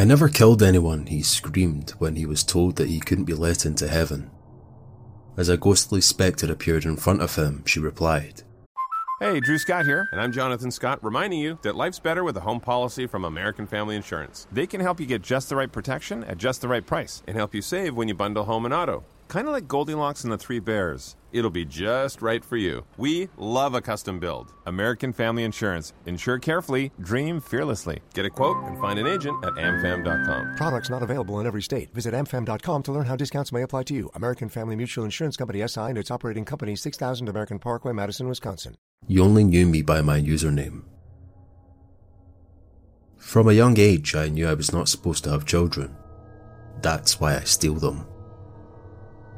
I never killed anyone, he screamed when he was told that he couldn't be let into heaven. As a ghostly spectre appeared in front of him, she replied, Hey, Drew Scott here, and I'm Jonathan Scott, reminding you that life's better with a home policy from American Family Insurance. They can help you get just the right protection at just the right price and help you save when you bundle home and auto. Kind of like Goldilocks and the Three Bears. It'll be just right for you. We love a custom build. American Family Insurance. Insure carefully, dream fearlessly. Get a quote and find an agent at amfam.com. Products not available in every state. Visit amfam.com to learn how discounts may apply to you. American Family Mutual Insurance Company SI and its operating company 6000 American Parkway, Madison, Wisconsin. You only knew me by my username. From a young age, I knew I was not supposed to have children. That's why I steal them.